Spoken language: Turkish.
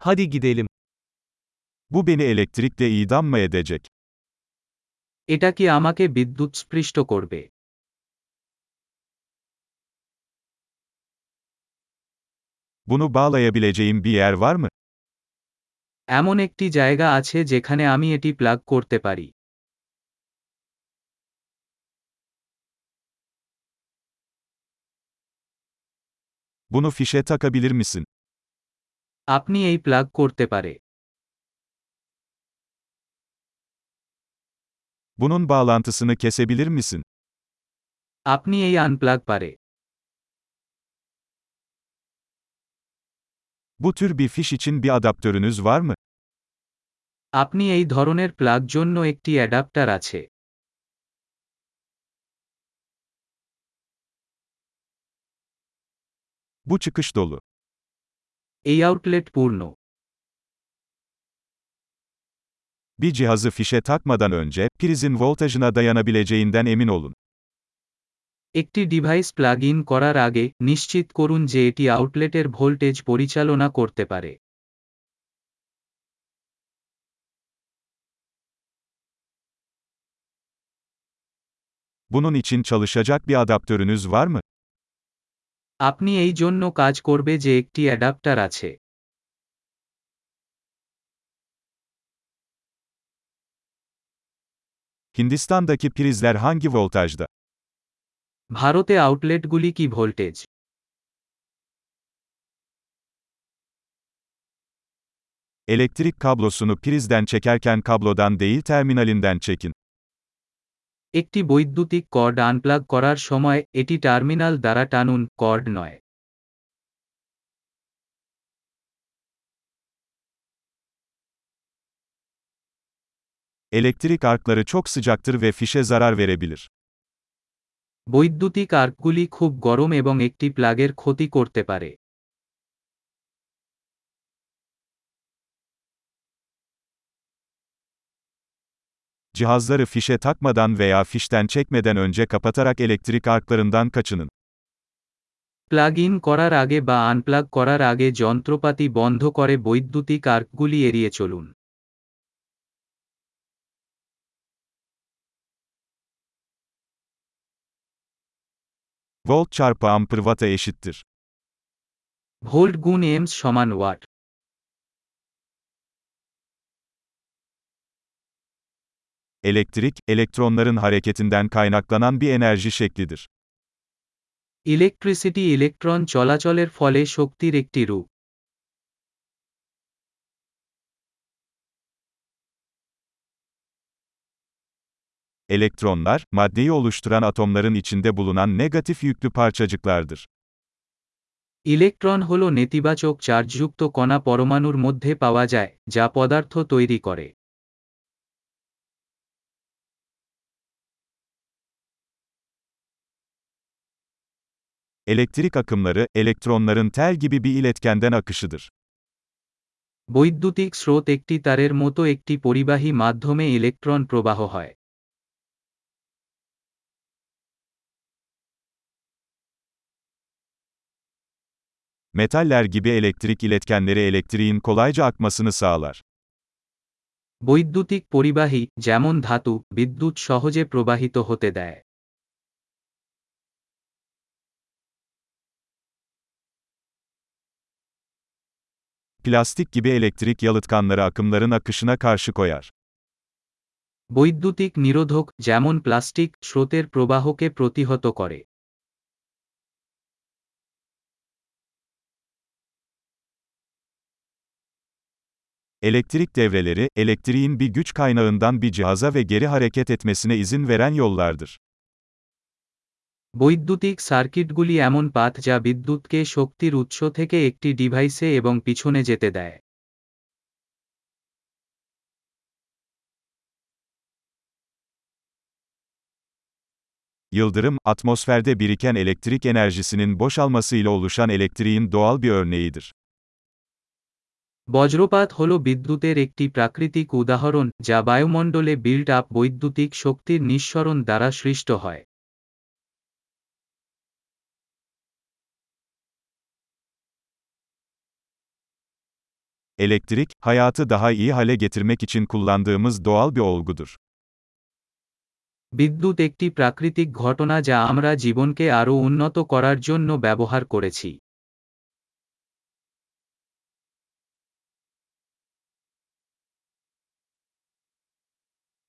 Hadi gidelim. Bu beni elektrikle idam mı edecek? এটা কি আমাকে বিদ্যুৎস্পৃষ্ট করবে Bunu bağlayabileceğim bir yer var mı? এমন একটি জায়গা আছে যেখানে আমি এটি প্লাগ করতে পারি Bunu fişe takabilir misin? আপনি এই প্লাগ করতে পারে Bunun bağlantısını kesebilir misin? আপনি এই আনপ্লাগ পারে Bu tür bir fiş için bir adaptörünüz var mı? আপনি এই ধরনের প্লাগ জন্য একটি অ্যাডাপ্টার আছে Bu çıkış dolu. এই আউটলেট পূর্ণ Bir cihazı fişe takmadan önce, prizin voltajına dayanabileceğinden emin olun. একটি ডিভাইস প্লাগ ইন করার আগে নিশ্চিত করুন যে এটি আউটলেটের ভোল্টেজ পরিচালনা করতে পারে Bunun için çalışacak bir adaptörünüz var mı? আপনি এই জন্য কাজ করবে যে একটি অ্যাডাপ্টার আছে Hindistan'daki prizler hangi voltajda? ভারতে আউটলেটগুলি কি voltage Elektrik kablosunu prizden çekerken kablodan değil terminalinden çekin. একটি বৈদ্যুতিক কর্ড আনপ্লাগ করার সময় এটি টার্মিনাল দ্বারা টানুন কর্ড নয় Elektrik arkları çok sıcaktır ve fişe zarar verebilir. বৈদ্যুতিক আর্কগুলি খুব গরম এবং একটি প্লাগের ক্ষতি করতে পারে Cihazları fişe takmadan veya fişten çekmeden önce kapatarak elektrik arklarından kaçının. Plug in করার আগে বা আনপ্লাগ করার আগে যন্ত্রপাতি বন্ধ করে বৈদ্যুতিক আর্কগুলি এড়িয়ে চলুন Volt çarpı amper watt'a eşittir. Volt গুণ এমস সমান watt Elektrik, elektronların hareketinden kaynaklanan bir enerji şeklidir. Electricity electron চলাচলের ফলে শক্তির একটি রূপ Elektronlar, maddeyi oluşturan atomların içinde bulunan negatif yüklü parçacıklardır. Electron হল নেতিবাচক চার্জযুক্ত কণা পরমাণুর মধ্যে পাওয়া যায় যা পদার্থ তৈরি করে Elektrik akımları, elektronların tel gibi bir iletkenden akışıdır. বৈদ্যুতিক স্রোত একটি তারের মতো একটি পরিবাহী মাধ্যমে ইলেকট্রন প্রবাহ হয় Metaller gibi elektrik iletkenleri elektriğin kolayca akmasını sağlar. বৈদ্যুতিক পরিবাহী যেমন ধাতু বিদ্যুৎ সহজে প্রবাহিত হতে দেয় Plastik gibi elektrik yalıtkanları akımların akışına karşı koyar. বৈদ্যুতিক নিরোধক যেমন প্লাস্টিক স্রোতের প্রবাহকে প্রতিহত করে Elektrik devreleri, elektriğin bir güç kaynağından bir cihaza ve geri hareket etmesine izin veren yollardır. বৈদ্যুতিক সার্কিটগুলি এমন পাথ যা বিদ্যুৎকে শক্তির উৎস থেকে একটি ডিভাইসে এবং পিছনে যেতে দেয় Yıldırım, atmosferde biriken elektrik enerjisinin boşalmasıyla oluşan elektriğin doğal bir örneğidir. বজ্রপাত হল বিদ্যুতের একটি প্রাকৃতিক উদাহরণ যা বায়ুমণ্ডলে বিল্ড আপ বৈদ্যুতিক শক্তির নিঃসরণ দ্বারা সৃষ্ট হয় Elektrik, hayatı daha iyi hale getirmek için kullandığımız doğal bir olgudur. বিদ্যুৎ একটি প্রাকৃতিক ঘটনা যা আমরা জীবনকে আরও উন্নত করার জন্য ব্যবহার করেছি